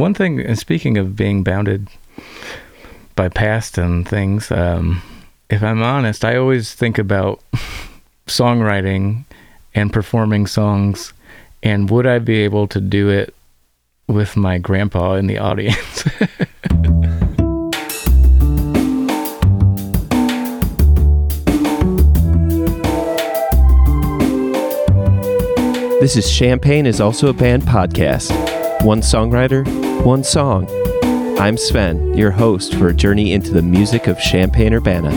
one thing, and speaking of being bounded by past and things, um, if I'm honest, I always think about songwriting and performing songs, and would I be able to do it with my grandpa in the audience? This is Champaign is also a band podcast. One songwriter, one song. I'm Sven, your host for a journey into the music of Champaign Urbana.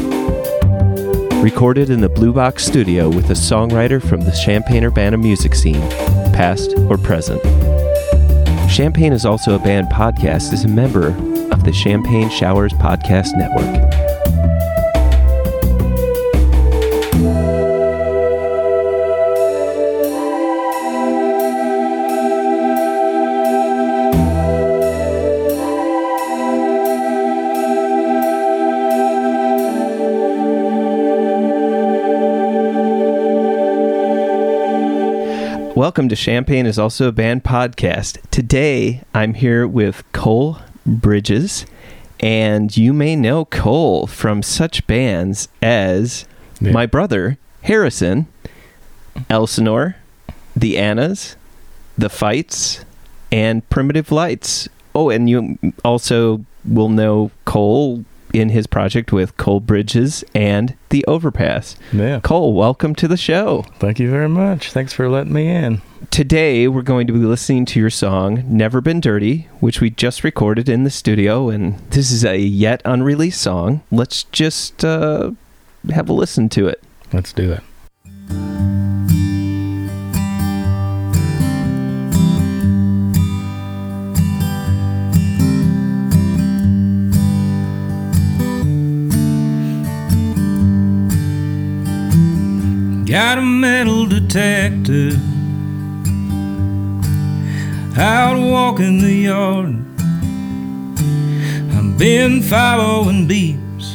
Recorded in the Blue Box studio with a songwriter from the Champaign Urbana music scene, past or present. Champaign is also a band podcast is a member of the Champagne Showers Podcast Network. Welcome to Champaign is also a band podcast. Today I'm here with Cole Bridges, and you may know Cole from such bands as Yeah. my brother Harrison, Elsinore, the Annas, the Fights, and Primitive Lights. Oh, and you also will know Cole in his project with Cole Bridges and the Overpass. yeah. Cole, welcome to the show. Thank you very much. Thanks for letting me in. Today, we're going to be listening to your song, Never Been Dirty, which we just recorded in the studio. And this is a yet unreleased song. Let's just uh, have a listen to it. Let's do it. Got a metal detector out walking the yard. I've been following beeps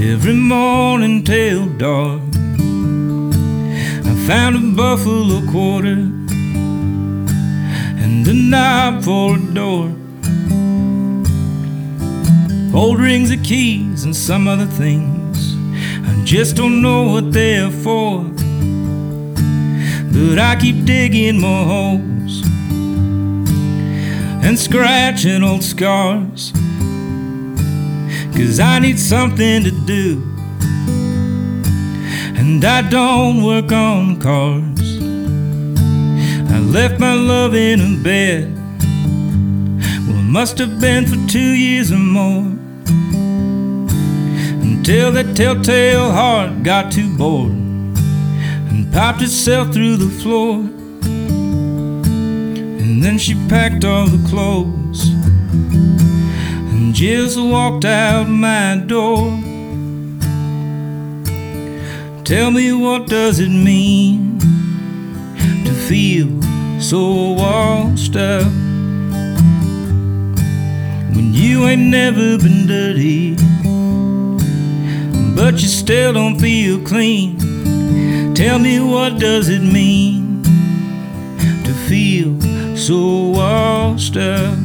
every morning till dark. I found a buffalo quarter and a knob for a door. Old rings of keys and some other things. I just don't know what they're for. But I keep digging more holes and scratching old scars. Cause I need something to do. And I don't work on cars. I left my love in a bed. Well, it must have been for two years or more. Until that telltale heart got too bored and popped itself through the floor. And then she packed all the clothes and just walked out my door. Tell me what does it mean to feel so washed up when you ain't never been dirty? But you still don't feel clean. Tell me what does it mean to feel so washed up?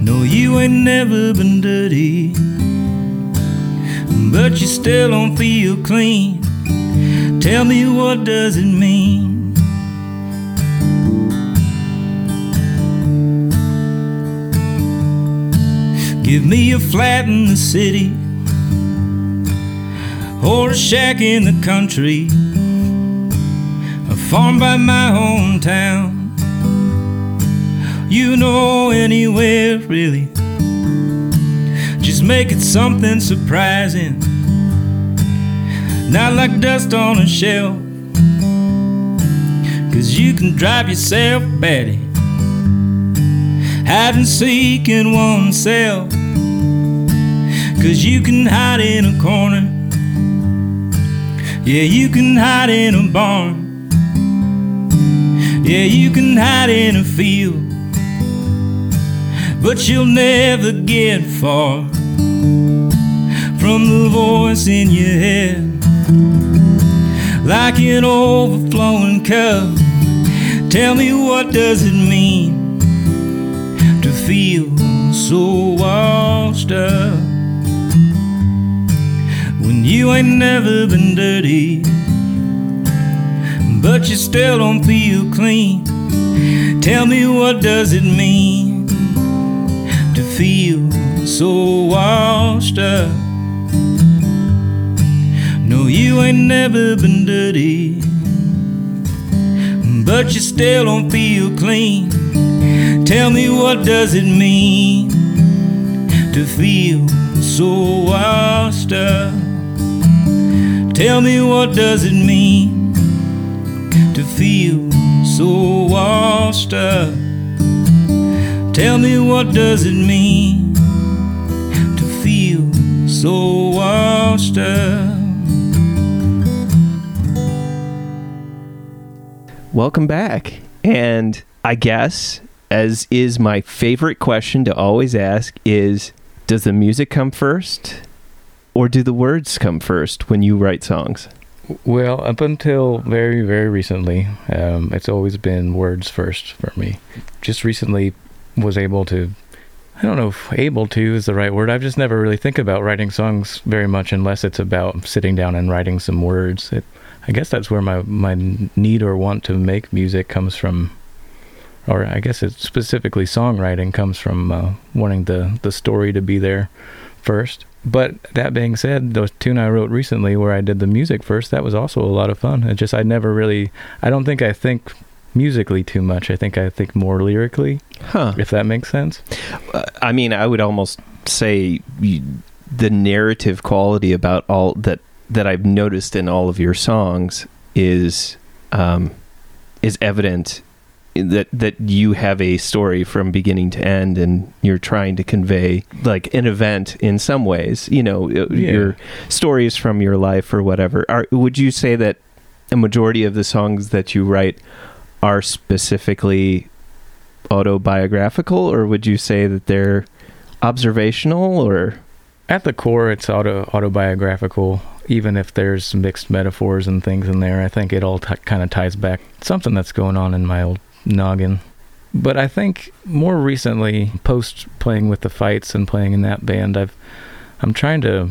No, you ain't never been dirty, but you still don't feel clean. Tell me what does it mean? Give me a flat in the city or a shack in the country, a farm by my hometown. You know, anywhere really. Just make it something surprising, not like dust on a shelf. Cause you can drive yourself batty, hide and seek in oneself. Cause you can hide in a corner. Yeah, you can hide in a barn. Yeah, you can hide in a field. But you'll never get far from the voice in your head. Like an overflowing cup, Tell me what does it mean to feel so washed up you ain't never been dirty, but you still don't feel clean. Tell me what does it mean to feel so washed up? No, you ain't never been dirty, but you still don't feel clean. Tell me what does it mean to feel so washed up? Tell me what does it mean to feel so washed up? Tell me what does it mean to feel so washed up? Welcome back. And I guess, as is my favorite question to always ask, is does the music come first or do the words come first when you write songs? Well, up until very, very recently, um, it's always been words first for me. Just recently was able to, I don't know if able to is the right word. I've just never really think about writing songs very much unless it's about sitting down and writing some words. It, I guess that's where my, my need or want to make music comes from, or I guess it's specifically songwriting comes from uh, wanting the, the story to be there first. But that being said, the tune I wrote recently where I did the music first, that was also a lot of fun. It just, I never really, I don't think I think musically too much. I think I think more lyrically, Huh. if that makes sense. Uh, I mean, I would almost say you, the narrative quality about all that that I've noticed in all of your songs is um, is evident that that you have a story from beginning to end, and you're trying to convey like an event in some ways. You know, uh, Yeah. your stories from your life or whatever. Are would you say that a majority of the songs that you write are specifically autobiographical, or would you say that they're observational or At the core, it's auto autobiographical. Even if there's mixed metaphors and things in there, I think it all t- kind of ties back something that's going on in my old noggin. But I think more recently, post playing with the fights and playing in that band, I've I'm trying to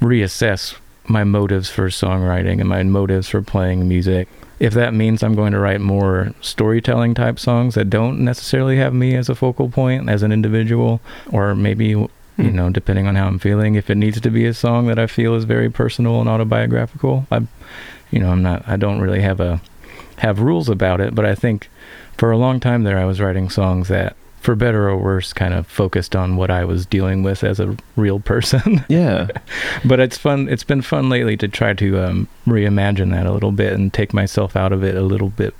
reassess my motives for songwriting and my motives for playing music. If that means I'm going to write more storytelling type songs that don't necessarily have me as a focal point as an individual, or maybe you Hmm. know, depending on how I'm feeling, if it needs to be a song that I feel is very personal and autobiographical, I, you know, I'm not, I don't really have a have rules about it, but I think for a long time there, I was writing songs that, for better or worse, kind of focused on what I was dealing with as a real person. yeah but it's fun. It's been fun lately to try to um, reimagine that a little bit and take myself out of it a little bit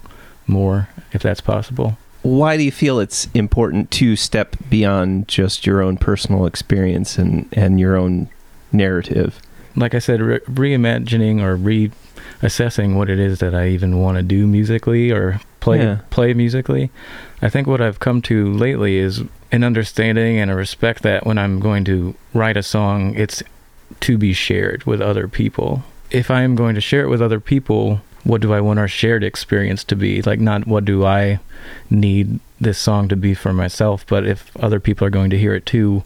more, if that's possible. why do you feel it's important to step beyond just your own personal experience and and your own narrative like I said, re- reimagining or reassessing what it is that I even want to do musically or play Yeah. play musically. I think what I've come to lately is an understanding and a respect that when I'm going to write a song, it's to be shared with other people. If I am going to share it with other people, what do I want our shared experience to be? Like, not what do I need this song to be for myself, but if other people are going to hear it too,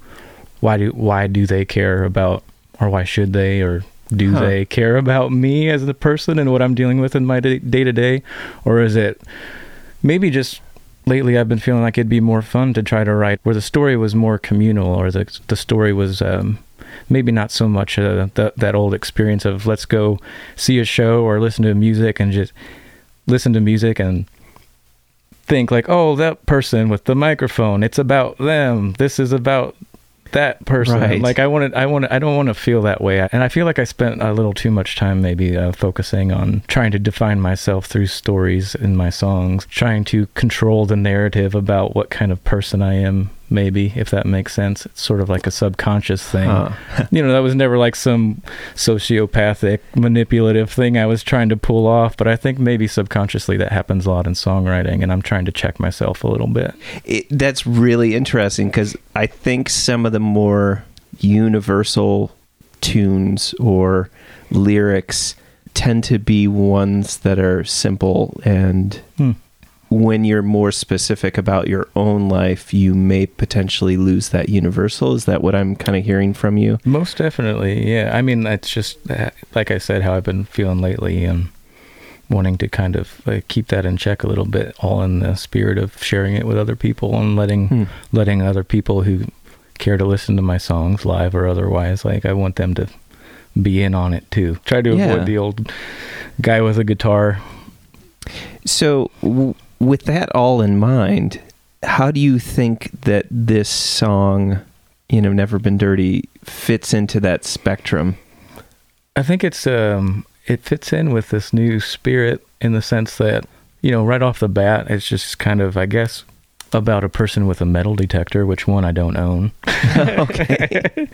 why do why do they care about, or why should they, or do Huh. they care about me as the person and what I'm dealing with in my day to day, or is it maybe just lately I've been feeling like it'd be more fun to try to write where the story was more communal or the the story was um, maybe not so much uh, that that old experience of let's go see a show or listen to music and just listen to music and think like oh that person with the microphone it's about them this is about that person Right. like i wanted i want i don't want to feel that way and i feel like i spent a little too much time maybe uh, focusing on trying to define myself through stories in my songs trying to control the narrative about what kind of person i am maybe if that makes sense. It's sort of like a subconscious thing. You know that was never like some sociopathic manipulative thing i was trying to pull off but i think maybe subconsciously that happens a lot in songwriting and i'm trying to check myself a little bit. It, that's really interesting because I think some of the more universal tunes or lyrics tend to be ones that are simple and Hmm. When you're more specific about your own life, you may potentially lose that universal. Is that what I'm kind of hearing from you? Most definitely, yeah. I mean, it's just uh, like I said, how I've been feeling lately, and wanting to kind of uh, keep that in check a little bit, all in the spirit of sharing it with other people and letting Hmm. letting other people who care to listen to my songs live or otherwise, like I want them to be in on it too. Try to Yeah. avoid the old guy with a guitar. So, w- with that all in mind, how do you think that this song, you know, Never Been Dirty, fits into that spectrum? I think it's um it fits in with this new spirit in the sense that you know right off the bat it's just kind of I guess about a person with a metal detector, which one I don't own. okay.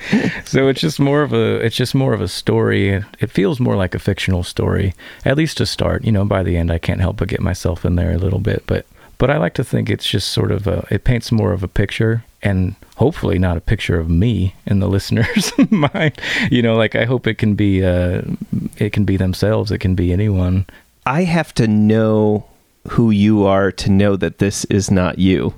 so it's just more of a it's just more of a story. It feels more like a fictional story, at least to start. You know, by the end I can't help but get myself in there a little bit, but but I like to think it's just sort of a it paints more of a picture and hopefully not a picture of me in the listener's mind. You know, like I hope it can be uh it can be themselves, it can be anyone. I have to know who you are to know that this is not you.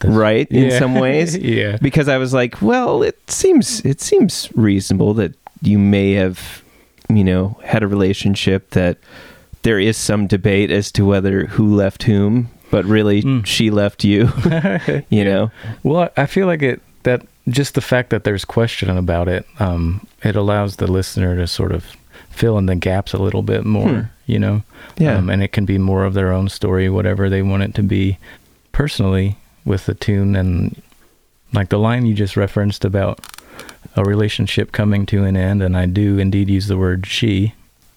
That's- right? In some ways. yeah. Because I was like, well, it seems it seems reasonable that you may have, you know, had a relationship that there is some debate as to whether who left whom, but really Mm. she left you, you know. Well, I feel like it that just the fact that there's question about it, um, it allows the listener to sort of fill in the gaps a little bit more, Hmm. You know. Yeah. Um, and it can be more of their own story, whatever they want it to be, personally with the tune and like the line you just referenced about a relationship coming to an end, and I do indeed use the word she.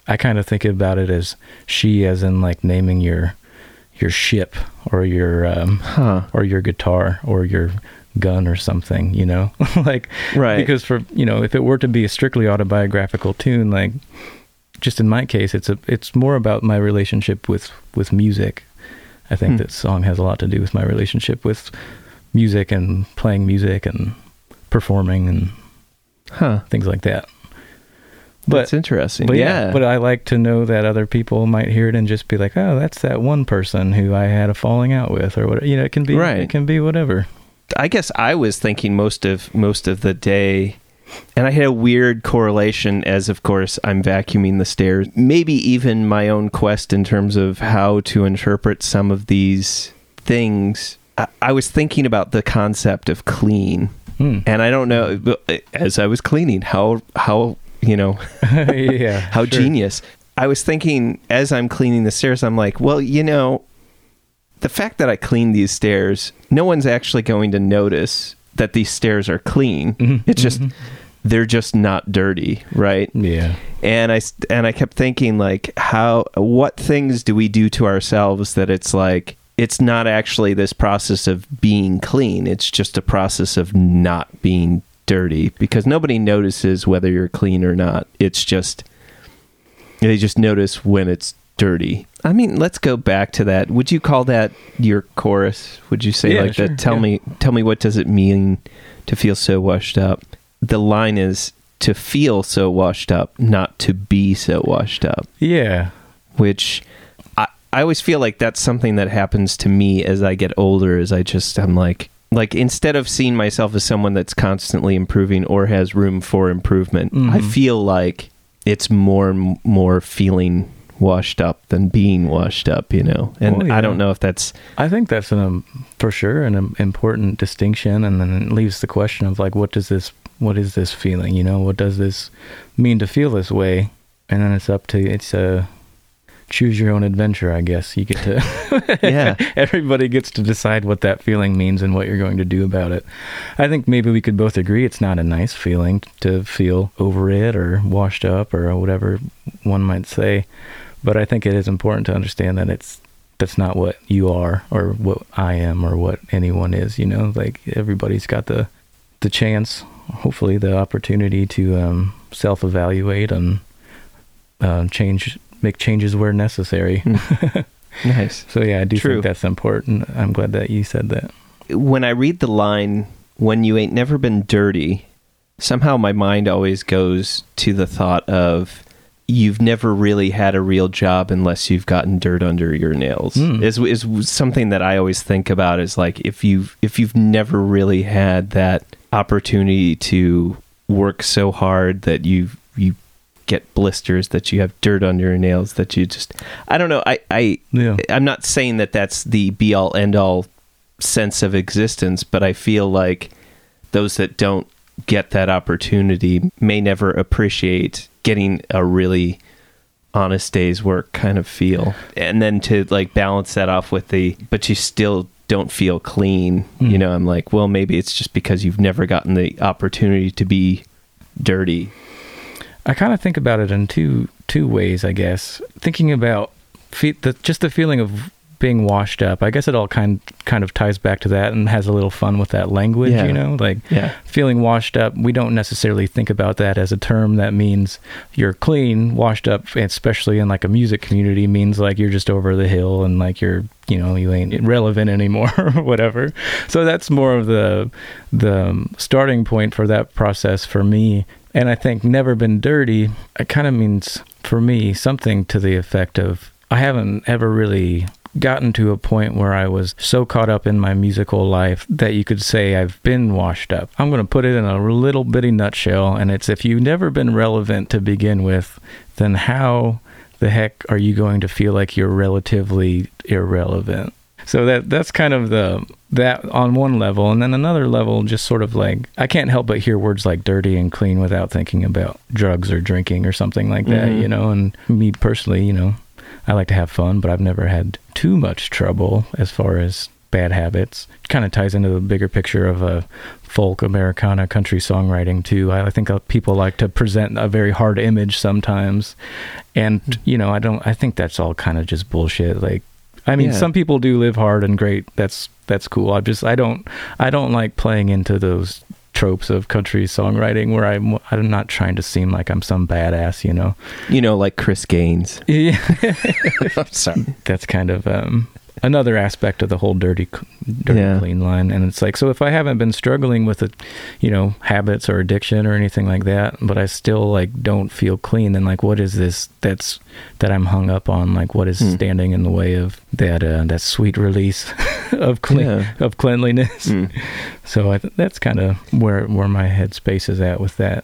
I kind of think about it as she, as in like naming your your ship or your um, Huh. or your guitar or your gun or something, you know? like Right. because for, you know, if it were to be a strictly autobiographical tune like just in my case it's a it's more about my relationship with with music. I think Hmm. this song has a lot to do with my relationship with music and playing music and performing and Huh. things like that. That's interesting. But yeah. yeah, but I like to know that other people might hear it and just be like, "Oh, that's that one person who I had a falling out with," or whatever. You know, it can be, Right. it can be whatever. I guess I was thinking most of most of the day and I had a weird correlation as of course I'm vacuuming the stairs. Maybe even my own quest in terms of how to interpret some of these things. I, I was thinking about the concept of clean. Hmm. And I don't know as I was cleaning how how you know yeah, how sure. genius. I was thinking as I'm cleaning the stairs, I'm like, well, you know, the fact that I clean these stairs, no one's actually going to notice that these stairs are clean. Mhm, It's just mhm. they're just not dirty, right? Yeah. And I and I kept thinking like how what things do we do to ourselves that it's like it's not actually this process of being clean. It's just a process of not being dirty because nobody notices whether you're clean or not. It's just they just notice when it's dirty. I mean, let's go back to that. Would you call that your chorus? Would you say Yeah, like sure, that? Tell yeah. me, tell me, what does it mean to feel so washed up? The line is to feel so washed up, not to be so washed up. Yeah. Which I, I always feel like that's something that happens to me as I get older. Is I just I'm like like instead of seeing myself as someone that's constantly improving or has room for improvement, I Mhm. feel like it's more and more feeling washed up than being washed up, you know. And Oh, yeah. I don't know if that's I think that's an um, for sure an um, important distinction, and then it leaves the question of like, what does this, what is this feeling? You know, what does this mean to feel this way? And then it's up to it's a choose your own adventure. I guess you get to, Yeah. Everybody gets to decide what that feeling means and what you're going to do about it. I think maybe we could both agree it's not a nice feeling to feel over it or washed up or whatever one might say. But I think it is important to understand that it's that's not what you are or what I am or what anyone is, you know? Like everybody's got the the chance, hopefully the opportunity to um, self-evaluate and uh, change make changes where necessary. nice. So yeah, I do True. think that's important. I'm glad that you said that. when I read the line, when you ain't never been dirty, somehow my mind always goes to the thought of you've never really had a real job unless you've gotten dirt under your nails. Mm. Is is something that I always think about is like if you if you've never really had that opportunity to work so hard that you you get blisters that you have dirt under your nails that you just I don't know I I Yeah. I'm not saying that that's the be all end all sense of existence but I feel like those that don't get that opportunity may never appreciate getting a really honest day's work kind of feel and then to like balance that off with the but you still don't feel clean Mm. you know i'm like well maybe it's just because you've never gotten the opportunity to be dirty I kind of think about it in two two ways, I guess. Thinking about fe- the, just the feeling of being washed up. I guess it all kind kind of ties back to that and has a little fun with that language, Yeah. you know, like yeah feeling washed up. We don't necessarily think about that as a term that means you're clean. Washed up, especially in like a music community, means like you're just over the hill and like you're you know you ain't relevant anymore or whatever. So that's more of the the um, starting point for that process for me. And I think never been dirty. It kind of means for me something to the effect of I haven't ever really gotten to a point where I was so caught up in my musical life that you could say I've been washed up. I'm going to put it in a little bitty nutshell, and it's if you've never been relevant to begin with, then how the heck are you going to feel like you're relatively irrelevant? So that that's kind of the that on one level, and then another level, just sort of like I can't help but hear words like dirty and clean without thinking about drugs or drinking or something like that, Mhm. you know. And me personally, you know, I like to have fun, but I've never had too much trouble as far as bad habits. Kind of ties into the bigger picture of a folk Americana country songwriting too. I I think uh, people like to present a very hard image sometimes, and you know, I don't. I think that's all kind of just bullshit. Like, I mean, Yeah. some people do live hard and great. That's that's cool. I just I don't I don't like playing into those tropes of country songwriting where I'm I'm not trying to seem like I'm some badass, you know. you know like chris gaines Yeah. i'm sorry that's kind of um, another aspect of the whole dirty, dirty Yeah. clean line. And it's like, so if I haven't been struggling with it, you know, habits or addiction or anything like that, but I still like don't feel clean, then like, what is this that's that I'm hung up on? Like, what is Hmm. standing in the way of that uh, that sweet release of clean Yeah. of cleanliness? Mm. So I th- that's kind of where where my headspace is at with that.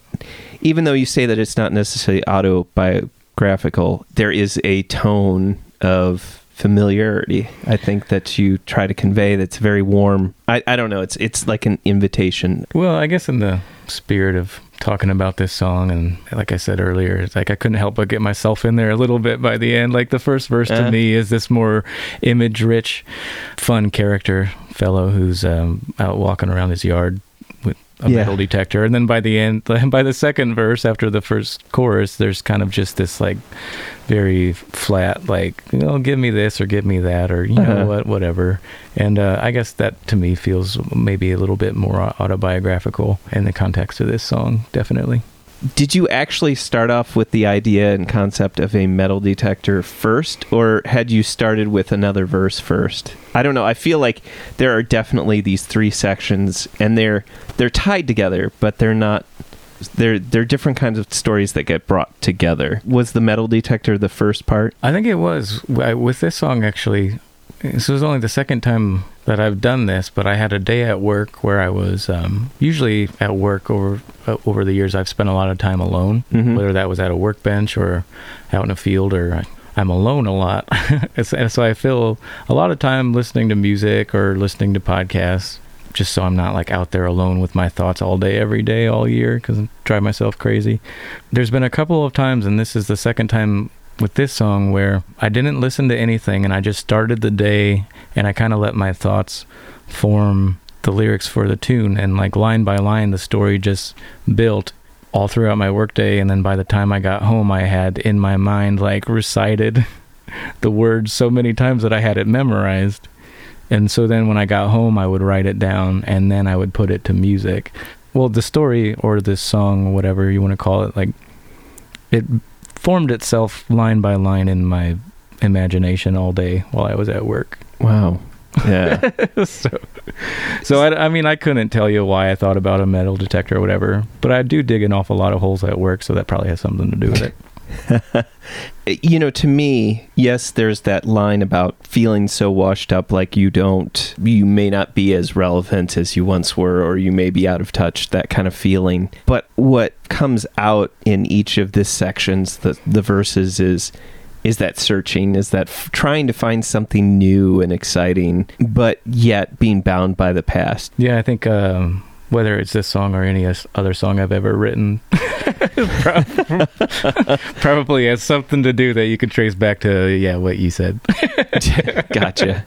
even though you say that it's not necessarily autobiographical, there is a tone of familiarity. I think that you try to convey that's very warm. I, I don't know. It's it's like an invitation. Well, I guess in the spirit of talking about this song, and like I said earlier, it's like I couldn't help but get myself in there a little bit by the end. Like the first verse to Uh. me is this more image rich, fun character fellow who's um, out walking around his yard a Yeah. metal detector. And then by the end, by the second verse after the first chorus, there's kind of just this like very flat, like, you know, give me this or give me that or, you Uh-huh. know, what, whatever. And uh, I guess that to me feels maybe a little bit more autobiographical in the context of this song, definitely. Did you actually start off with the idea and concept of a metal detector first, or had you started with another verse first? I don't know. I feel like there are definitely these three sections, and they're they're tied together, but they're not. They're they're different kinds of stories that get brought together. Was the metal detector the first part? I think it was with this song actually. This was only the second time that I've done this, but I had a day at work where I was um, usually at work over uh, over the years. I've spent a lot of time alone, Mhm. whether that was at a workbench or out in a field, or I'm alone a lot, and so I feel a lot of time listening to music or listening to podcasts. Just so I'm not like out there alone with my thoughts all day, every day, all year, because I drive myself crazy. There's been a couple of times, and this is the second time with this song where I didn't listen to anything and I just started the day and I kind of let my thoughts form the lyrics for the tune. And like line by line the story just built all throughout my workday. And then by the time I got home I had in my mind like recited the words so many times that I had it memorized. And so then when I got home I would write it down and then I would put it to music. Well the story or this song whatever you want to call it like it formed itself line by line in my imagination all day while I was at work. Wow. Yeah. so, so I, I mean, I couldn't tell you why I thought about a metal detector or whatever, but I do dig an awful lot of holes at work, so that probably has something to do with it. you know, to me, yes, there's that line about feeling so washed up like you don't, you may not be as relevant as you once were, or you may be out of touch, that kind of feeling. But what comes out in each of the sections, the, the verses, is is that searching is that f- trying to find something new and exciting but yet being bound by the past Yeah, I think um, whether it's this song or any other song I've ever written, probably has something to do that you could trace back to yeah what you said. gotcha.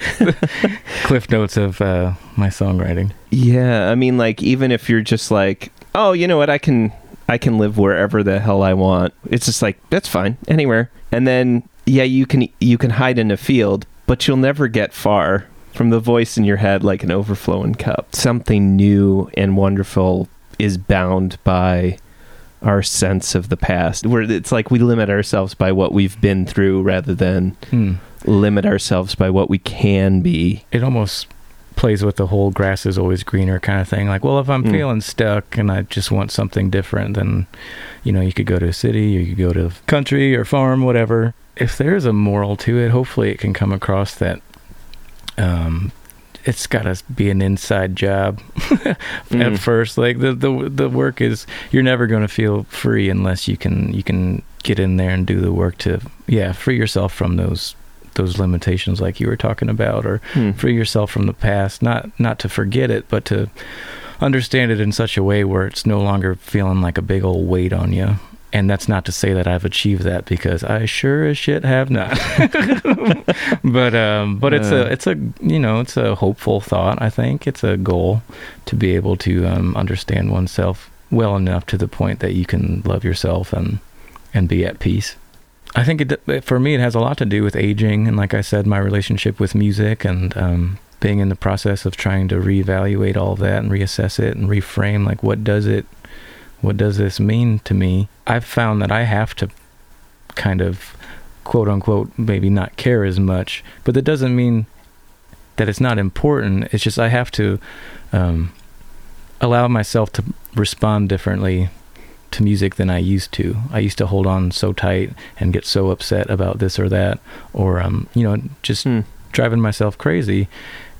Cliff notes of uh, my songwriting. yeah i mean like even if you're just like oh you know what? I can i can live wherever the hell i want. It's just like that's fine. Anywhere. And then yeah you can you can hide in a field but you'll never get far from the voice in your head like an overflowing cup something new and wonderful is bound by our sense of the past where it's like we limit ourselves by what we've been through rather than Hmm. limit ourselves by what we can be It almost plays with the whole grass is always greener kind of thing. Like, well, if I'm Mm. feeling stuck and I just want something different, then you know you could go to a city you could go to country or farm, whatever. If there's a moral to it, hopefully it can come across that um, it's got to be an inside job at Mm. first. Like the the the work is you're never going to feel free unless you can you can get in there and do the work to yeah free yourself from those those limitations like you were talking about or Hmm. free yourself from the past not not to forget it but to understand it in such a way where it's no longer feeling like a big old weight on you and that's not to say that I've achieved that because I sure as shit have not. but um, but it's a it's a you know it's a hopeful thought. I think it's a goal to be able to um, understand oneself well enough to the point that you can love yourself and and be at peace. I think it for me it has a lot to do with aging and like I said my relationship with music and um, being in the process of trying to reevaluate all of that and reassess it and reframe like what does it what does this mean to me? I've found that I have to kind of quote unquote maybe not care as much, but that doesn't mean that it's not important. It's just I have to um, allow myself to respond differently to music than I used to. I used to hold on so tight and get so upset about this or that, or um, you know, just Hmm. driving myself crazy.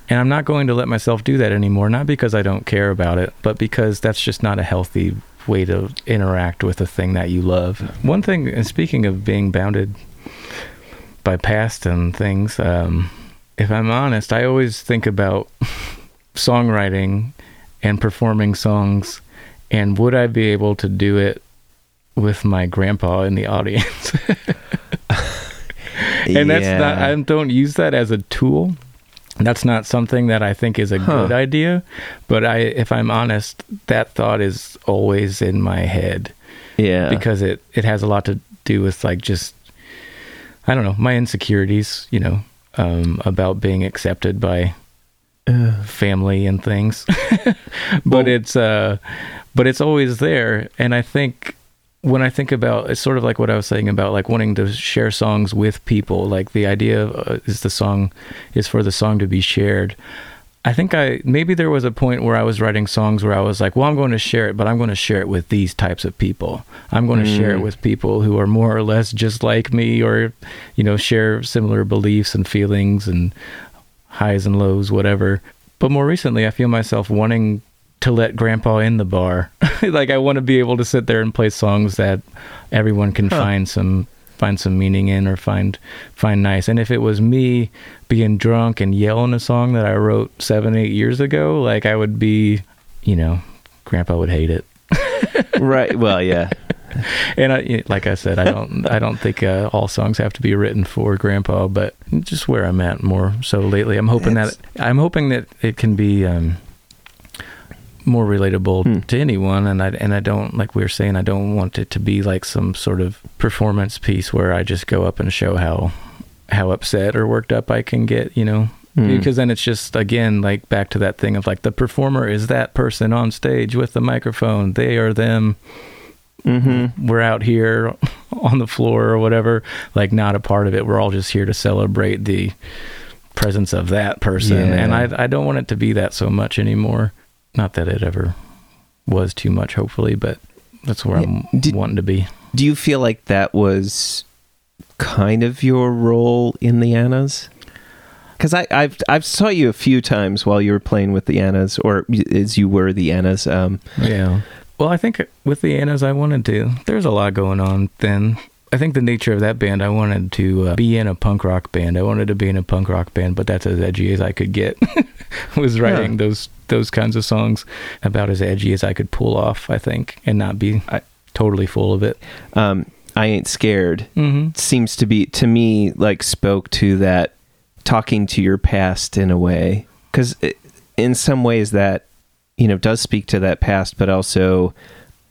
And I'm not going to let myself do that anymore, not because I don't care about it, but because that's just not a healthy way to interact with a thing that you love. One thing, and speaking of being bounded by past and things, um, if I'm honest, I always think about songwriting and performing songs, and would I be able to do it with my grandpa in the audience? and that's not, I don't use that as a tool. That's not something that I think is a Huh. good idea, but I if I'm honest, that thought is always in my head yeah because it it has a lot to do with like just I don't know, my insecurities, you know, um about being accepted by Uh, family and things. but Well- it's uh but it's always there and I think when I think about it's sort of like what I was saying about like wanting to share songs with people like the idea uh, is the song is for the song to be shared. I think I maybe there was a point where I was writing songs where I was like, well, I'm going to share it, but I'm going to share it with these types of people. I'm going to share it Mm. with people who are more or less just like me or you know, share similar beliefs and feelings and highs and lows, whatever. But more recently, I feel myself wanting to let grandpa in the bar. like I want to be able to sit there and play songs that everyone can Huh. find some find some meaning in or find find nice. And if it was me being drunk and yelling a song that I wrote 7 8 years ago, like I would be, you know, grandpa would hate it. right well yeah And I, like I said, I don't, I don't think uh, all songs have to be written for Grandpa, but just where I'm at more so lately. I'm hoping that I'm hoping that it can be um, more relatable Hmm. to anyone, and I and I don't like we were saying I don't want it to be like some sort of performance piece where I just go up and show how how upset or worked up I can get, you know. Hmm. Because then it's just again like back to that thing of like the performer is that person on stage with the microphone. They are them mm-hmm. we're out here on the floor or whatever, like not a part of it. We're all just here to celebrate the presence of that person. Yeah. And I I don't want it to be that so much anymore. Not that it ever was too much, hopefully, but that's where Yeah. I'm wanting to be. Do you feel like that was kind of your role in the Annas? Because I I've I've saw you a few times while you were playing with the Annas, or as you were the Annas. Um, Yeah. Well, I think with the Annas, I wanted to. There's a lot going on then. I think the nature of that band, I wanted to uh, be in a punk rock band. I wanted to be in a punk rock band, but that's as edgy as I could get. was writing Yeah. those those kinds of songs about as edgy as I could pull off. I think, and not be I, totally full of it. um, I ain't scared. Mm-hmm. Seems to be to me like spoke to that talking to your past in a way because in some ways that you know does speak to that past, but also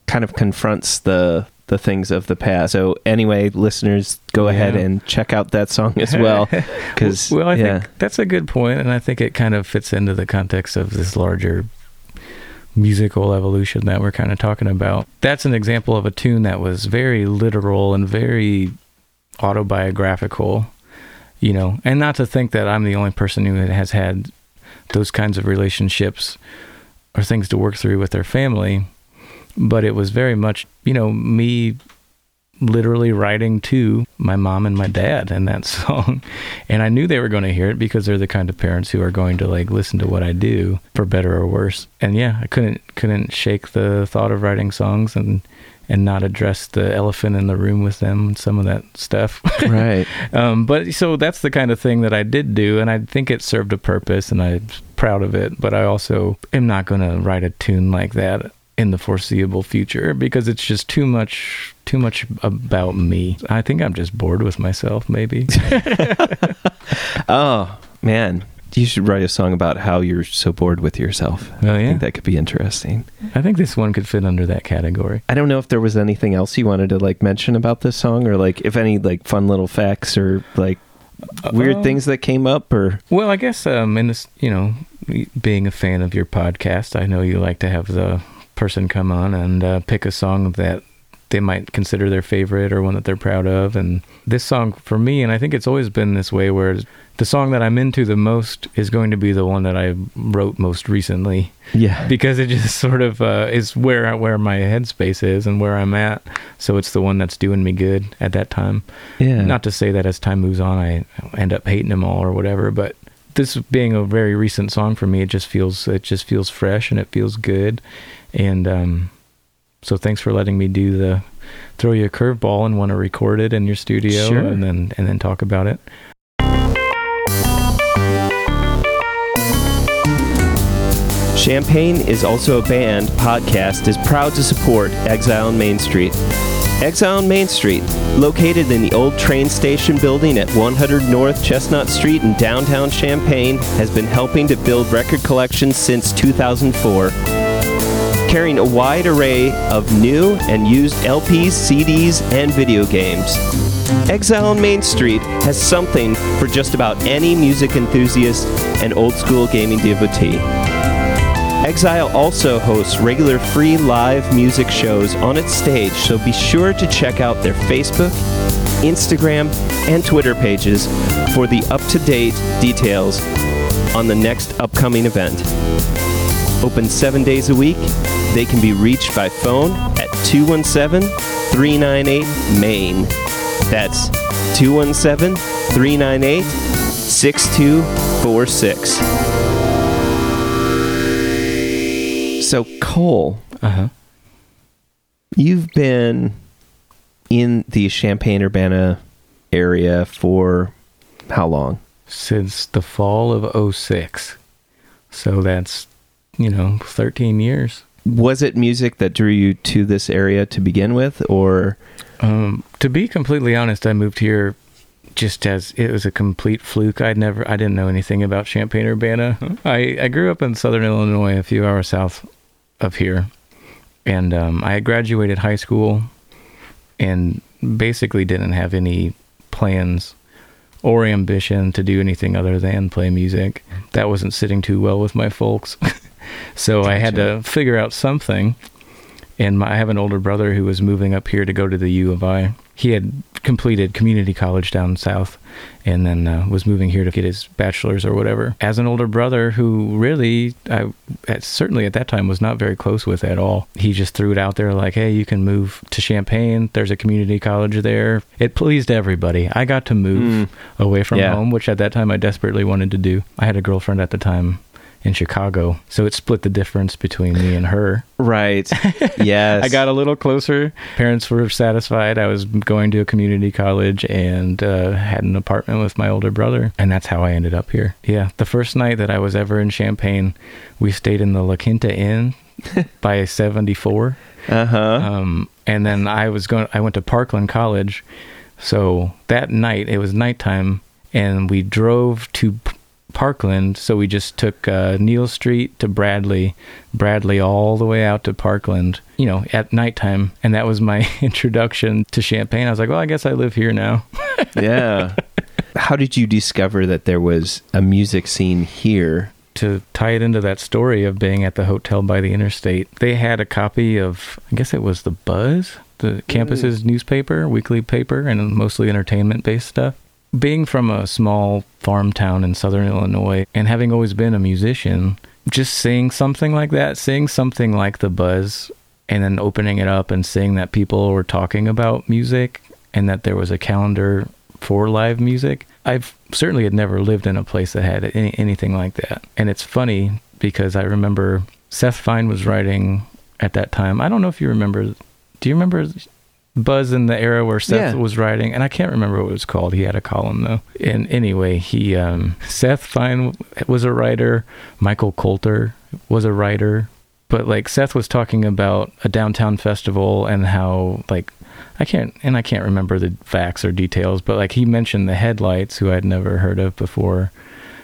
kind of confronts the the things of the past. So anyway, listeners, go ahead and check out that song as well because well, I yeah. think that's a good point, and I think it kind of fits into the context of this larger musical evolution that we're kind of talking about. That's an example of a tune that was very literal and very autobiographical, you know, and not to think that I'm the only person who has had those kinds of relationships or things to work through with their family, but it was very much, you know, me literally writing to my mom and my dad in that song. And I knew they were going to hear it because they're the kind of parents who are going to like listen to what I do for better or worse. And yeah, I couldn't couldn't shake the thought of writing songs and and not address the elephant in the room with them and some of that stuff. right. um, but so that's the kind of thing that I did do, and I think it served a purpose, and I'm proud of it. But I also am not going to write a tune like that in the foreseeable future because it's just too much, too much about me. I think I'm just bored with myself, maybe. Oh man, you should write a song about how you're so bored with yourself. Oh I think that could be interesting. I think this one could fit under that category. I don't know if there was anything else you wanted to like mention about this song, or like if any like fun little facts or like weird Um, things that came up, or Well, I guess um, in this, you know, being a fan of your podcast, I know you like to have the person come on and uh, pick a song that they might consider their favorite or one that they're proud of. And this song for me, and I think it's always been this way, where the song that I'm into the most is going to be the one that I wrote most recently yeah, because it just sort of uh, is where where my headspace is and where I'm at. So it's the one that's doing me good at that time. yeah, Not to say that as time moves on, I end up hating them all or whatever, but this being a very recent song for me, it just feels it just feels fresh and it feels good, and um, so thanks for letting me do the throw you a curveball and want to record it in your studio Sure. and then and then talk about it. Champaign is also a band. Podcast is proud to support Exile on Main Street. Exile on Main Street, located in the old train station building at 100 North Chestnut Street in downtown Champaign, has been helping to build record collections since 2004. Carrying a wide array of new and used LPs, CDs, and video games. Exile on Main Street has something for just about any music enthusiast and old school gaming devotee. Exile also hosts regular free live music shows on its stage, so be sure to check out their Facebook, Instagram, and Twitter pages for the up to date details on the next upcoming event. Open seven days a week, they can be reached by phone at 217 398 MAIN. That's 217 398 6246. So, Cole, Uh huh. you've been in the Champaign Urbana area for how long? Since the fall of 06. so that's you know 13 years. Was it music that drew you to this area to begin with, or Um, to be completely honest, I moved here just as it was a complete fluke. I'd never, I didn't know anything about Champaign Urbana. I, I grew up in Southern Illinois, a few hours south of here, and um, I had graduated high school, and basically didn't have any plans or ambition to do anything other than play music. That wasn't sitting too well with my folks, so I had to figure out something and my, I have an older brother who was moving up here to go to the U of I. He had completed community college down south and then uh, was moving here to get his bachelor's or whatever. As an older brother who really, I at, certainly at that time was not very close with at all. He just threw it out there like, hey, you can move to Champaign. There's a community college there. It pleased everybody. I got to move away from Yeah. home, which at that time I desperately wanted to do. I had a girlfriend at the time in Chicago, so it split the difference between me and her. Right. Yes. I got a little closer. Parents were satisfied. I was going to a community college and uh, had an apartment with my older brother, and that's how I ended up here. Yeah, the first night that I was ever in Champaign, we stayed in the La Quinta Inn by 74. Uh huh. Um, and then I was going. I went to Parkland College, so that night it was nighttime, and we drove to Parkland. So we just took uh, Neil Street to Bradley, Bradley all the way out to Parkland. You know, at nighttime, and that was my introduction to Champaign. I was like, well, I guess I live here now. yeah. How did you discover that there was a music scene here? to tie it into that story of being at the hotel by the interstate, they had a copy of, I guess it was the Buzz, the campus's newspaper, weekly paper, and mostly entertainment based stuff. Being from a small farm town in southern Illinois and having always been a musician, just seeing something like that, seeing something like the Buzz, and then opening it up and seeing that people were talking about music and that there was a calendar for live music. I've certainly had never lived in a place that had any, anything like that. And it's funny because I remember Seth Fine was writing at that time. I don't know if you remember. Do you remember Buzz in the era where Seth Yeah. was writing? And I can't remember what it was called. He had a column though. And anyway, he um, Seth Fine was a writer. Michael Coulter was a writer. But like Seth was talking about a downtown festival and how like I can't and I can't remember the facts or details, but like he mentioned the headlights, who I'd never heard of before.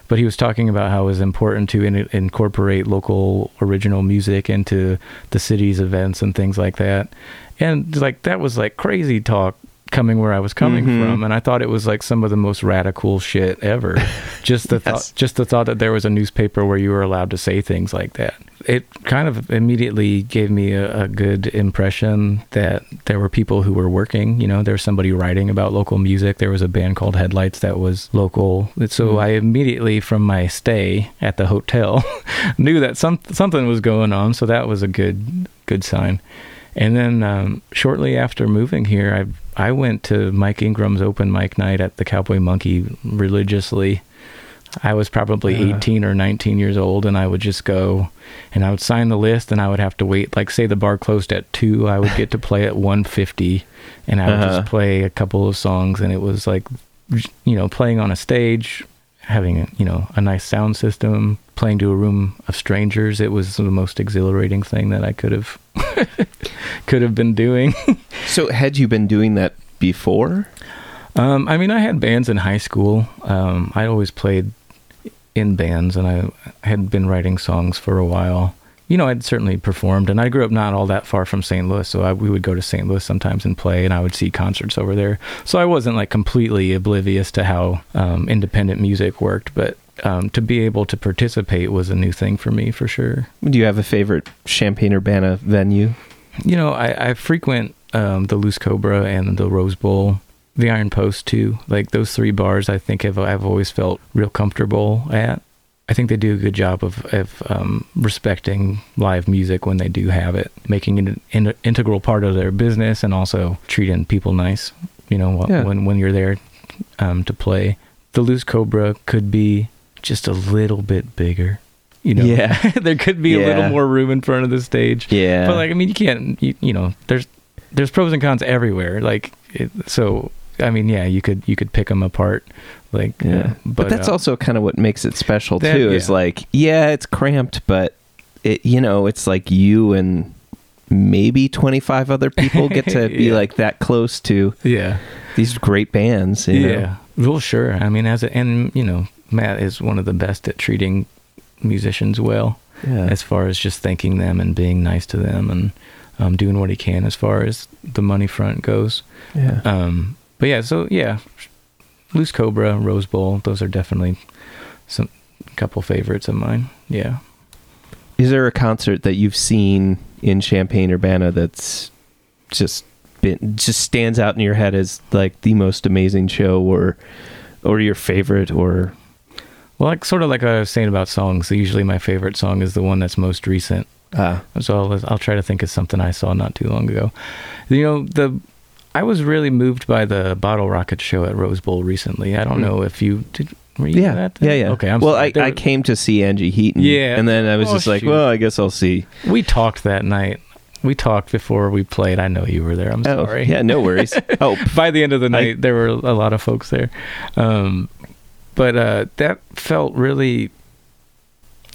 But he was talking about how it was important to in- incorporate local original music into the city's events and things like that. And like that was like crazy talk coming where I was coming Mhm. from, and I thought it was like some of the most radical shit ever. just the Yes. thought, just the thought that there was a newspaper where you were allowed to say things like that. It kind of immediately gave me a, a good impression that there were people who were working. You know, there was somebody writing about local music. There was a band called Headlights that was local. So I immediately, from my stay at the hotel, knew that some something was going on. So that was a good good sign. And then um, shortly after moving here, I I went to Mike Ingram's open mic night at the Cowboy Monkey religiously. I was probably Uh. 18 or 19 years old, and I would just go and I would sign the list, and I would have to wait. Like, say the bar closed at two, I would get to play at 150, and I would Uh-huh. just play a couple of songs, and it was like, you know, playing on a stage, having you know a nice sound system, playing to a room of strangers. It was the most exhilarating thing that I could have could have been doing. So, had you been doing that before? Um, I mean, I had bands in high school. Um, I always played in bands, and I had been writing songs for a while. You know, I'd certainly performed, and I grew up not all that far from St. Louis, so I, we would go to St. Louis sometimes and play, and I would see concerts over there. So I wasn't like completely oblivious to how um, independent music worked, but um, to be able to participate was a new thing for me for sure. Do you have a favorite Champaign Urbana venue? You know, I, I frequent um, the Loose Cobra and the Rose Bowl, the Iron Post too. Like those three bars, I think have I've always felt real comfortable at. I think they do a good job of, of um, respecting live music when they do have it, making it an in- integral part of their business, and also treating people nice. You know, wh- Yeah. when when you're there um, to play. The Loose Cobra could be just a little bit bigger. You know, Yeah. there could be a little more room in front of the stage. Yeah. But like, I mean, you can't. You, you know, there's there's pros and cons everywhere. Like, it, so I mean, yeah, you could you could pick them apart. Like, yeah. uh, but, that's uh, also kind of what makes it special That- too. Is like, yeah, it's cramped, but it, you know, it's like you and maybe 25 other people get to be Yeah. like that close to yeah, these great bands. You know? yeah. Well, sure. I mean, as a, and you know, Matt is one of the best at treating musicians well. Yeah. as far as just thanking them and being nice to them and um, doing what he can as far as the money front goes. yeah. Um, but yeah, so yeah, Loose Cobra, Rose Bowl, those are definitely some couple favorites of mine. Yeah. Is there a concert that you've seen in Champaign Urbana that's just been just stands out in your head as like the most amazing show or or your favorite or Well, like sort of like I was saying about songs. Usually, my favorite song is the one that's most recent. uh So I'll, I'll try to think of something I saw not too long ago. You know, the I was really moved by the Bottle Rocket show at Rose Bowl recently. I don't Hmm. know if you did. Were you yeah, at that? yeah, yeah. Okay, I'm well, sorry. I, I came to see Angie Heaton. Yeah. and then I was Oh, just like, shoot. well, I guess I'll see. we talked that night. We talked before we played. I know you were there. I'm Oh, sorry. yeah, no worries. oh, By the end of the I- night, there were a lot of folks there. Um, but uh, that felt really,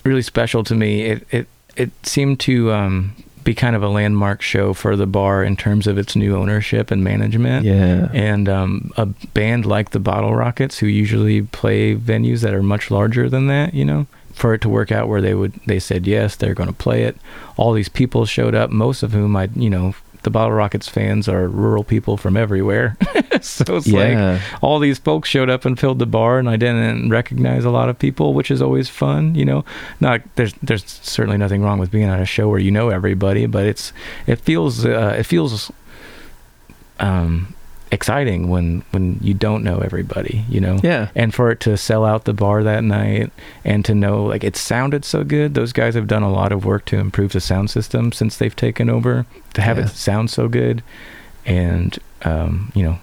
really special to me. It it it seemed to um, be kind of a landmark show for the bar in terms of its new ownership and management. yeah, And um, a band like the Bottle Rockets, who usually play venues that are much larger than that, you know, for it to work out where they would, they said yes, they're going to play it. All these people showed up, most of whom I, you know, the Bottle Rockets fans are rural people from everywhere. so it's like all these folks showed up and filled the bar and I didn't recognize a lot of people, which is always fun, you know. Not there's there's certainly nothing wrong with being at a show where you know everybody, but it's it feels uh, it feels um exciting when when you don't know everybody, you know. yeah. And for it to sell out the bar that night and to know like it sounded so good. Those guys have done a lot of work to improve the sound system since they've taken over to have Yeah. it sound so good. And um, you know,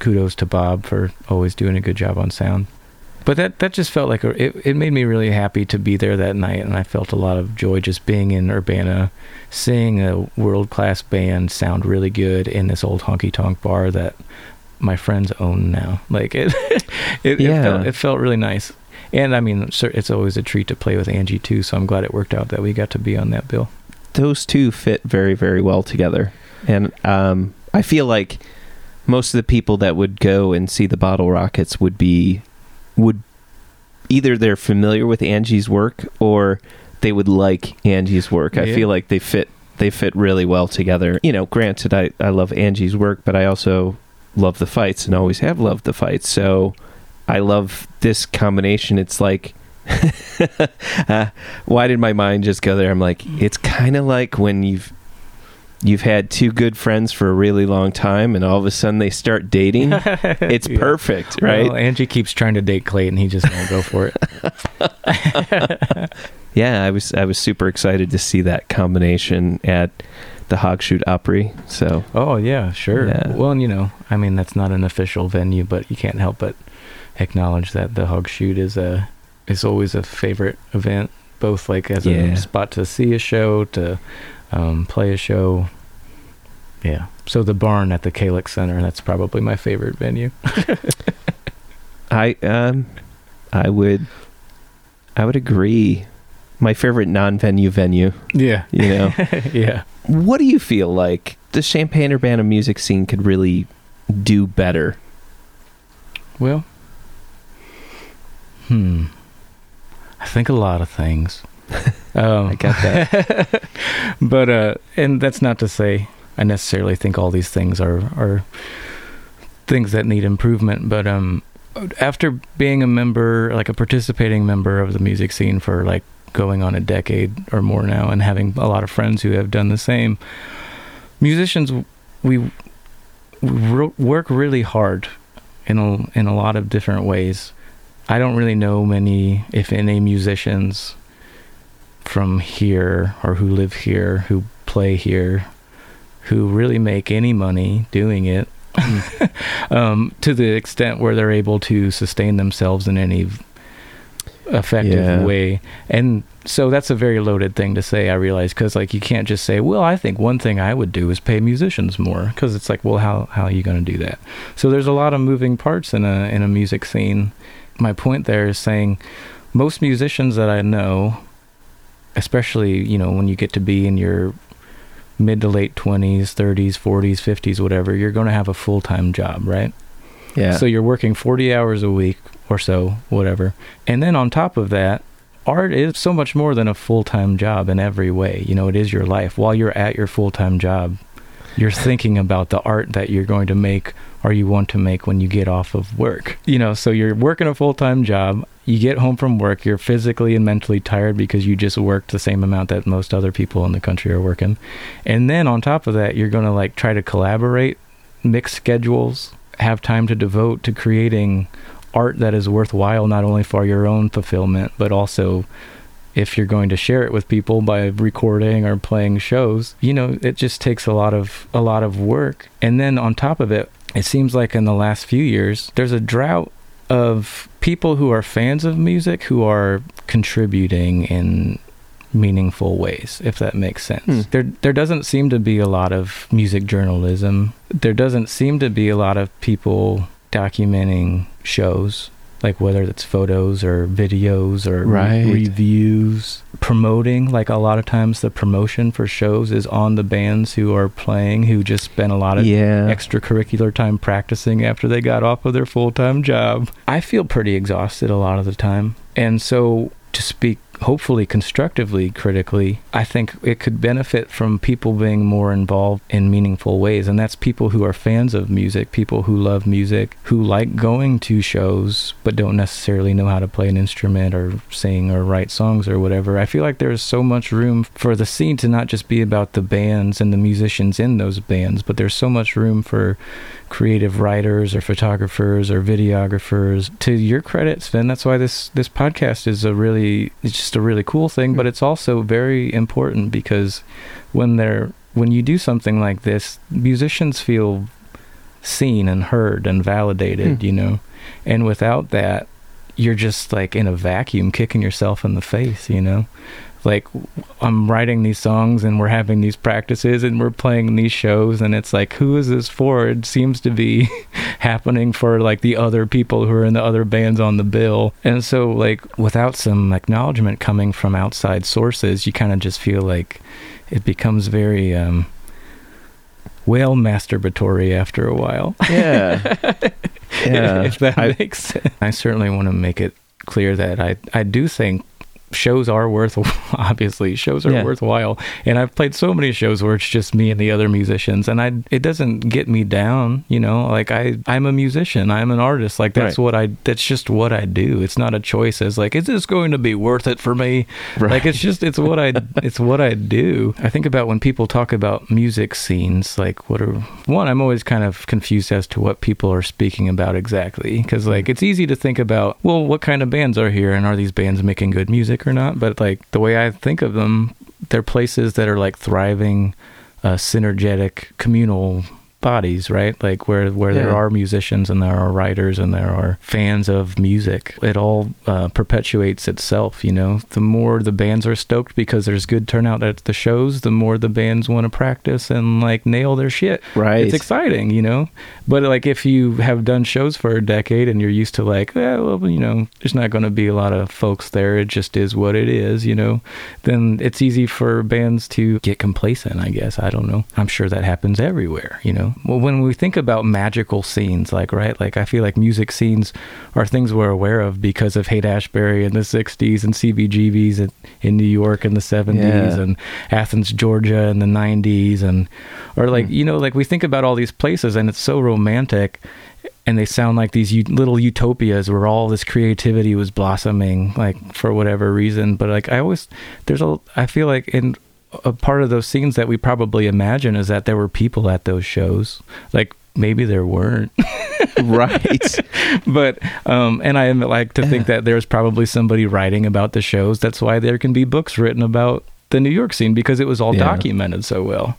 kudos to Bob for always doing a good job on sound. But that that just felt like a, it it made me really happy to be there that night and I felt a lot of joy just being in Urbana seeing a world class band sound really good in this old honky tonk bar that my friends own now. Like it, it, Yeah. it, felt, it felt really nice. And I mean, it's always a treat to play with Angie too. So I'm glad it worked out that we got to be on that bill. Those two fit very, very well together, and um, I feel like most of the people that would go and see the Bottle Rockets would be would either they're familiar with Angie's work or they would like Angie's work. I feel like they fit they fit really well together. You know, granted I, I love Angie's work, but I also love the fights and always have loved the fights. So I love this combination. It's like uh, why did my mind just go there? I'm like, it's kind of like when you've you've had two good friends for a really long time, and all of a sudden they start dating. It's Yeah. perfect, right? Well, Angie keeps trying to date Clayton. He just won't go for it. yeah, I was I was super excited to see that combination at the Hogshoot Opry. So Oh yeah, sure. Yeah. Well, and you know, I mean, that's not an official venue, but you can't help but acknowledge that the Hog Shoot is a is always a favorite event, both like as Yeah. a spot to see a show, to um, play a show. Yeah. So the barn at the Calix Center, that's probably my favorite venue. I um I would I would agree. My favorite non-venue venue, Yeah. you know. yeah. what do you feel like the Champaign Urbana music scene could really do better? Well, hmm. I think a lot of things. Um, I got that. but uh, and that's not to say I necessarily think all these things are are things that need improvement. But um, after being a member, like a participating member of the music scene for like going on a decade or more now, and having a lot of friends who have done the same, musicians we, we work really hard in a in a lot of different ways. I don't really know many, if any, musicians from here or who live here, who play here, who really make any money doing it um, to the extent where they're able to sustain themselves in any effective Yeah. way. And so that's a very loaded thing to say, I realize, because like you can't just say, well, I think one thing I would do is pay musicians more, because it's like, well, how, how are you going to do that? So there's a lot of moving parts in a in a music scene. My point there is saying most musicians that I know, especially you know when you get to be in your mid to late 20s, 30s, 40s, 50s, whatever, you're going to have a full time job, right? Yeah. So you're working 40 hours a week or so, whatever. And then on top of that, art is so much more than a full time job in every way. You know, it is your life. While you're at your full time job, you're thinking about the art that you're going to make or you want to make when you get off of work. You know, so you're working a full time job. You get home from work, you're physically and mentally tired because you just worked the same amount that most other people in the country are working. And then on top of that, you're going to like try to collaborate, mix schedules, have time to devote to creating art that is worthwhile not only for your own fulfillment, but also if you're going to share it with people by recording or playing shows you know it just takes a lot of a lot of work. And then on top of it it seems like in the last few years there's a drought of people who are fans of music who are contributing in meaningful ways if that makes sense. Hmm. there there doesn't seem to be a lot of music journalism. There doesn't seem to be a lot of people documenting shows like whether it's photos or videos or re- reviews. Promoting like a lot of times the promotion for shows is on the bands who are playing who just spent a lot of Yeah. extracurricular time practicing after they got off of their full-time job. I feel pretty exhausted a lot of the time. And so to speak hopefully constructively critically i think it could benefit from people being more involved in meaningful ways and that's people who are fans of music people who love music who like going to shows but don't necessarily know how to play an instrument or sing or write songs or whatever i feel like there's so much room for the scene to not just be about the bands and the musicians in those bands but there's so much room for creative writers or photographers or videographers. To your credit, Sven, that's why this this podcast is a really it's just a really cool thing, but it's also very important because when they're when you do something like this, musicians feel seen and heard and validated, Hmm. you know. And without that, you're just like in a vacuum kicking yourself in the face, you know like I'm writing these songs and we're having these practices and we're playing these shows and it's like who is this for? It seems to be happening for like the other people who are in the other bands on the bill. And so like without some acknowledgement coming from outside sources, you kind of just feel like it becomes very um whale masturbatory after a while. Yeah. yeah. if that I- makes sense. I certainly want to make it clear that I, I do think shows are worth obviously shows are Yeah. worthwhile. And i've played so many shows where it's just me and the other musicians and i it doesn't get me down you know? Like i i'm a musician. I'm an artist. Like that's Right. what i that's just what i do. It's not a choice as like is this going to be worth it for me? Right. like it's just it's what i it's what i do. I think about when people talk about music scenes like what are one i'm always kind of confused as to what people are speaking about exactly. Because like it's easy to think about well what kind of bands are here and are these bands making good music or not but like the way i think of them they're places that are like thriving uh, synergetic communal bodies right? Like where where there are musicians and there are writers and there are fans of music it all uh, perpetuates itself you know? The more the bands are stoked because there's good turnout at the shows the more the bands want to practice and like nail their shit. Right. it's exciting you know? But like if you have done shows for a decade and you're used to like eh, well you know there's not going to be a lot of folks there it just is what it is you know? Then it's easy for bands to get complacent i guess. I don't know. I'm sure that happens everywhere you know well when we think about magical scenes like right like i feel like music scenes are things we're aware of because of haight ashbury in the 60s and cbgbs in, in new york in the 70s Yeah. and athens georgia in the 90s and or like hmm. you know like we think about all these places and it's so romantic and they sound like these u- little utopias where all this creativity was blossoming like for whatever reason but like i always there's a i feel like in a part of those scenes that we probably imagine is that there were people at those shows like maybe there weren't right. but um and i like to think that there's probably somebody writing about the shows that's why there can be books written about the new york scene because it was all Yeah. documented so well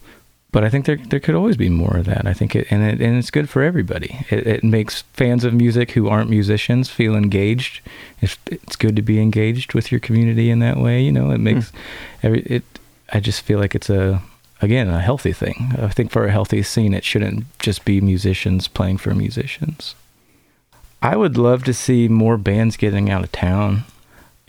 but I think there there could always be more of that. I think it and it and it's good for everybody. It, it makes fans of music who aren't musicians feel engaged. It's it's good to be engaged with your community in that way. You know, it makes every it. I just feel like it's a again a healthy thing. I think for a healthy scene, it shouldn't just be musicians playing for musicians. I would love to see more bands getting out of town,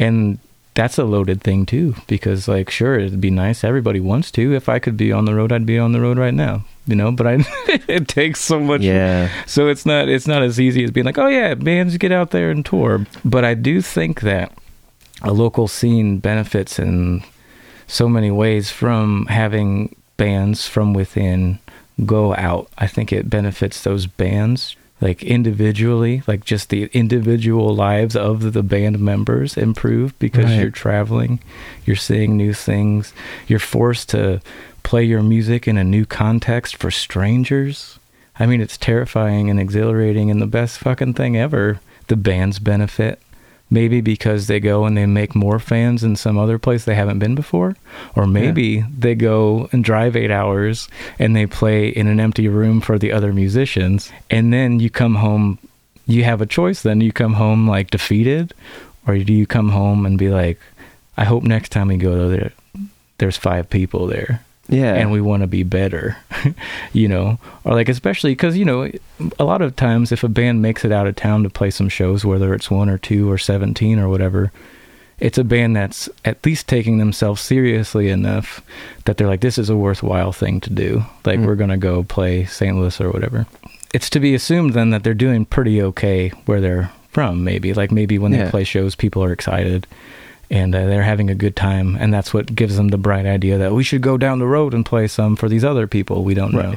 and that's a loaded thing too. Because like, sure, it'd be nice. Everybody wants to. If I could be on the road, I'd be on the road right now. You know, but I it takes so much. Yeah. So it's not it's not as easy as being like, oh yeah, bands get out there and tour. But I do think that a local scene benefits in so many ways from having bands from within go out. I think it benefits those bands like individually, like just the individual lives of the band members improve because Right. you're traveling, you're seeing new things, you're forced to play your music in a new context for strangers. I mean, it's terrifying and exhilarating and the best fucking thing ever. The bands benefit. Maybe because they go and they make more fans in some other place they haven't been before. Or maybe they go and drive eight hours and they play in an empty room for the other musicians. And then you come home, you have a choice then. You come home like defeated, or do you come home and be like, I hope next time we go there, there's five people there Yeah. and we want to be better, you know, or like especially because you know, a lot of times if a band makes it out of town to play some shows, whether it's one or two or seventeen or whatever, it's a band that's at least taking themselves seriously enough that they're like, this is a worthwhile thing to do. Like Mm. we're gonna go play St. Louis or whatever. It's to be assumed then that they're doing pretty okay where they're from. Maybe like maybe when Yeah. they play shows, people are excited and uh, they're having a good time and that's what gives them the bright idea that we should go down the road and play some for these other people we don't know.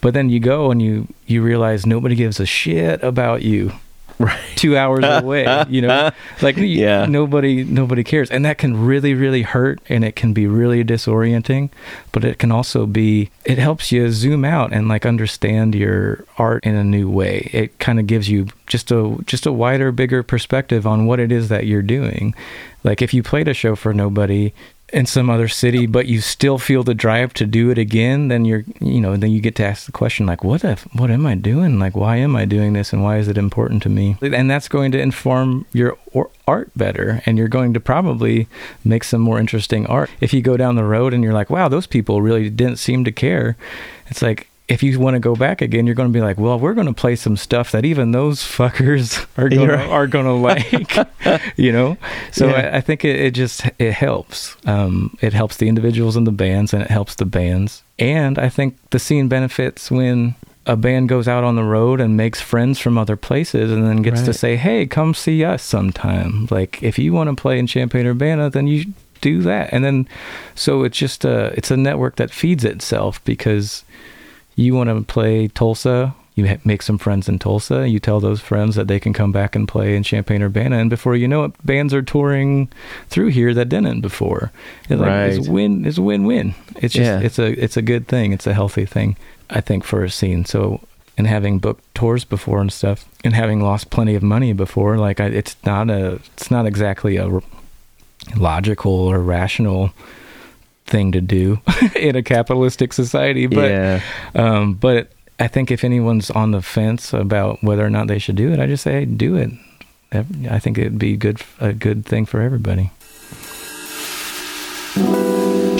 But then you go and you you realize nobody gives a shit about you right. two hours away you know like Yeah. nobody nobody cares and that can really really hurt and it can be really disorienting but it can also be it helps you zoom out and like understand your art in a new way it kind of gives you just a just a wider bigger perspective on what it is that you're doing like if you played a show for nobody in some other city, but you still feel the drive to do it again, then you're, you know, then you get to ask the question like, what if, what am I doing? Like, why am I doing this, and why is it important to me? And that's going to inform your art better, and you're going to probably make some more interesting art. If you go down the road and you're like, wow, those people really didn't seem to care, it's like. If you want to go back again, you're going to be like, "Well, we're going to play some stuff that even those fuckers are going You're to right. are going to like," you know. So Yeah. I, I think it, it just it helps. Um, it helps the individuals and the bands, and it helps the bands. And I think the scene benefits when a band goes out on the road and makes friends from other places, and then gets to say, "Hey, come see us sometime." Like if you want to play in Champaign Urbana, then you do that, and then so it's just a it's a network that feeds itself because you want to play Tulsa, you ha- make some friends in Tulsa, you tell those friends that they can come back and play in Champaign Urbana, and before you know it, bands are touring through here that didn't before. It's like it's win, it's a win-win. It's just Yeah. it's a it's a good thing. It's a healthy thing, I think, for a scene. So. And having booked tours before and stuff, and having lost plenty of money before, like I, it's not a, it's not exactly a logical or rational thing to do in a capitalistic society. But yeah. um, but I think if anyone's on the fence about whether or not they should do it, I just say hey, do it. I think it'd be good, a good thing for everybody.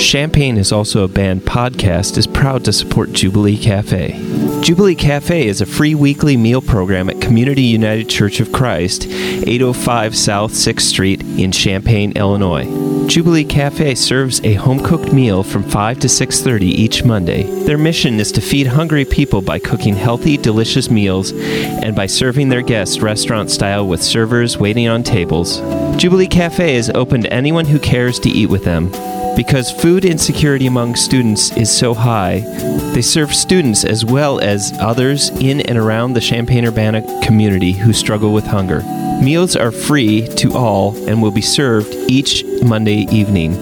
Champaign is also a band podcast is proud to support Jubilee Cafe. Jubilee Cafe is a free weekly meal program at Community United Church of Christ, 805 South 6th Street in Champaign, Illinois. Jubilee Cafe serves a home-cooked meal from 5 to 6:30 each Monday. Their mission is to feed hungry people by cooking healthy, delicious meals and by serving their guests restaurant style with servers waiting on tables. Jubilee Cafe is open to anyone who cares to eat with them. Because food insecurity among students is so high, they serve students as well as others in and around the Champaign Urbana community who struggle with hunger. Meals are free to all and will be served each Monday evening.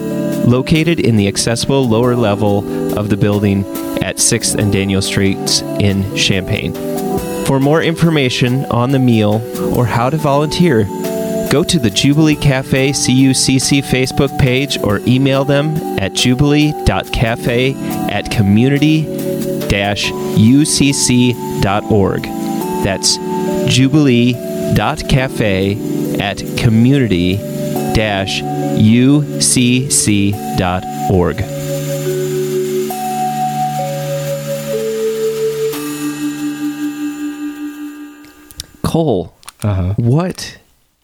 Located in the accessible lower level of the building at 6th and Daniel Streets in Champaign. For more information on the meal or how to volunteer, go to the Jubilee Cafe CUCC Facebook page or email them at jubilee.cafe at community-ucc.org. That's jubilee.cafe at community-ucc.org. Cole, Uh huh. what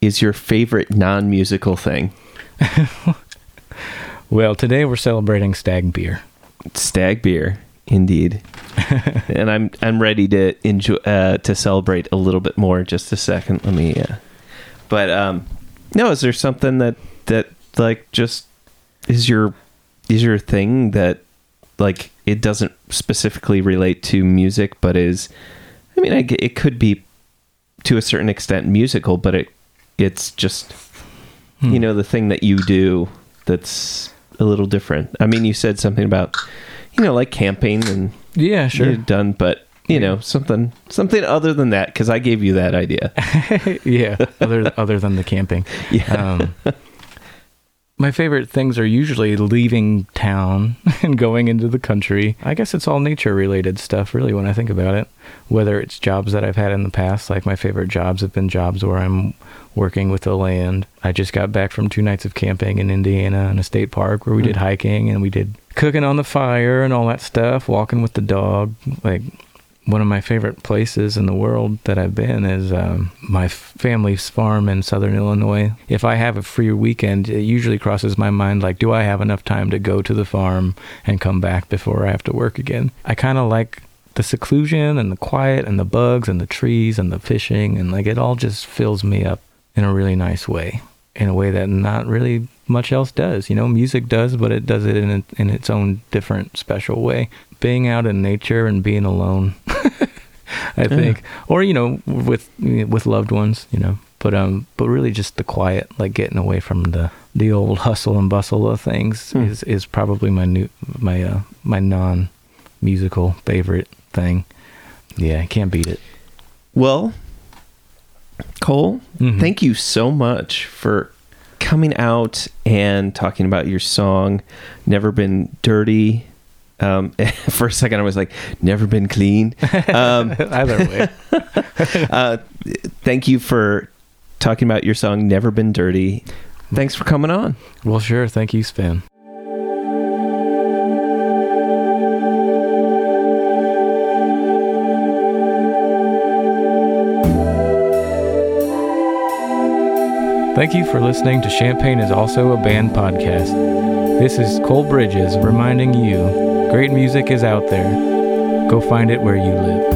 is your favorite non-musical thing? Well, today we're celebrating Stag Beer. Stag beer, indeed. and I'm I'm ready to enjoy uh, to celebrate a little bit more. Just a second, let me. Uh, but um, no, is there something that that like just is your is your thing that like it doesn't specifically relate to music, but is, I mean, I it could be to a certain extent musical, but it it's just you know the thing that you do that's a little different. I mean, you said something about you know like camping and Yeah, sure. you've done, but you know something something other than that because I gave you that idea. yeah, other other than the camping. Yeah. Um, my favorite things are usually leaving town and going into the country. I guess it's all nature related stuff, really, when I think about it. Whether it's jobs that I've had in the past, like my favorite jobs have been jobs where I'm working with the land. I just got back from two nights of camping in Indiana in a state park where we hmm. did hiking and we did cooking on the fire and all that stuff, walking with the dog. Like, one of my favorite places in the world that I've been is um, my family's farm in southern Illinois. If I have a free weekend, it usually crosses my mind like, do I have enough time to go to the farm and come back before I have to work again? I kind of like the seclusion and the quiet and the bugs and the trees and the fishing and like it all just fills me up in a really nice way, in a way that not really much else does. You know, music does, but it does it in a, in its own different special way. Being out in nature and being alone, I think, or you know, with with loved ones, you know. But um, but really, just the quiet, like getting away from the the old hustle and bustle of things, Hmm. is is probably my new my uh my non musical favorite thing. Yeah, I can't beat it. Well, Cole, Mhm. thank you so much for coming out and talking about your song, Never Been Dirty. Um, for a second, I was like, Never Been Clean. Um, Either way. uh, thank you for talking about your song, Never Been Dirty. Thanks for coming on. well, sure. Thank you, Sven. Thank you for listening to Champaign is Also a Band podcast. This is Cole Bridges reminding you great music is out there. Go find it where you live.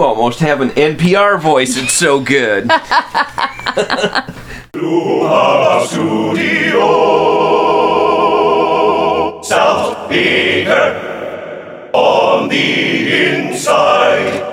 You almost have an NPR voice. It's so good. Studio, South Beaker on the inside.